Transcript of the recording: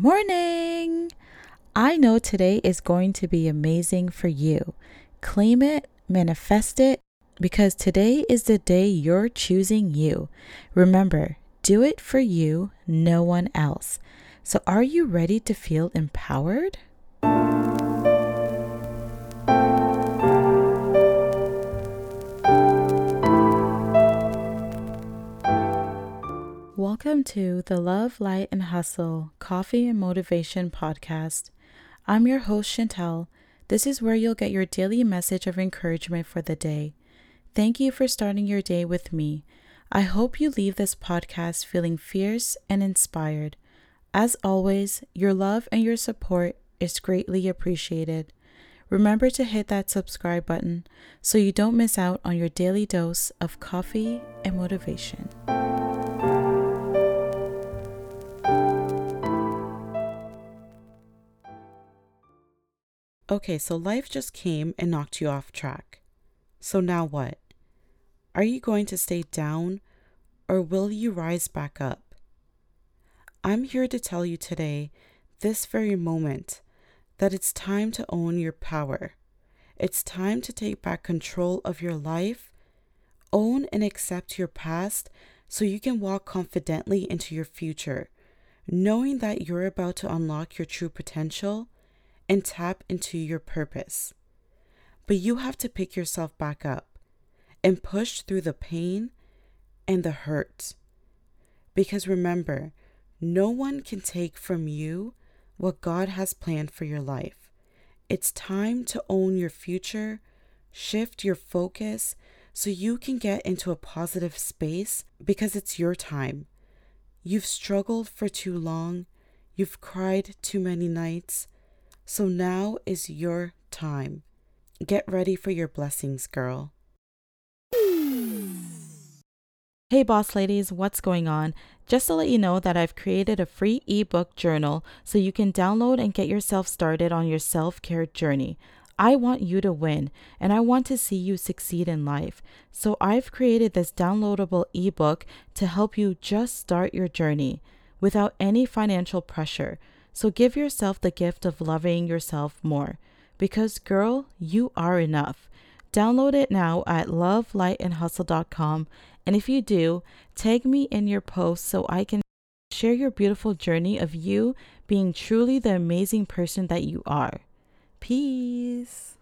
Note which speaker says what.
Speaker 1: morning. I know today is going to be amazing for you. Claim it, manifest it, because today is the day you're choosing you. Remember, do it for you, no one else. So, are you ready to feel empowered? Welcome to the Love, Light, and Hustle Coffee and Motivation Podcast. I'm your host, Shantel. This is where you'll get your daily message of encouragement for the day. Thank you for starting your day with me. I hope you leave this podcast feeling fierce and inspired. As always, your love and your support is greatly appreciated. Remember to hit that subscribe button so you don't miss out on your daily dose of coffee and motivation. Okay, so life just came and knocked you off track. So now what? Are you going to stay down or will you rise back up? I'm here to tell you today, this very moment, that it's time to own your power. It's time to take back control of your life, own and accept your past so you can walk confidently into your future, knowing that you're about to unlock your true potential and tap into your purpose. But you have to pick yourself back up and push through the pain and the hurt. Because remember, no one can take from you what God has planned for your life. It's time to own your future, shift your focus so you can get into a positive space because it's your time. You've struggled for too long, you've cried too many nights, so now is your time. Get ready for your blessings, girl. Hey, boss ladies, what's going on? Just to let you know that I've created a free ebook journal so you can download and get yourself started on your self care journey. I want you to win and I want to see you succeed in life. So I've created this downloadable ebook to help you just start your journey without any financial pressure. So give yourself the gift of loving yourself more because, girl, you are enough. Download it now at lovelightandhustle.com. And if you do, tag me in your post so I can share your beautiful journey of you being truly the amazing person that you are. Peace.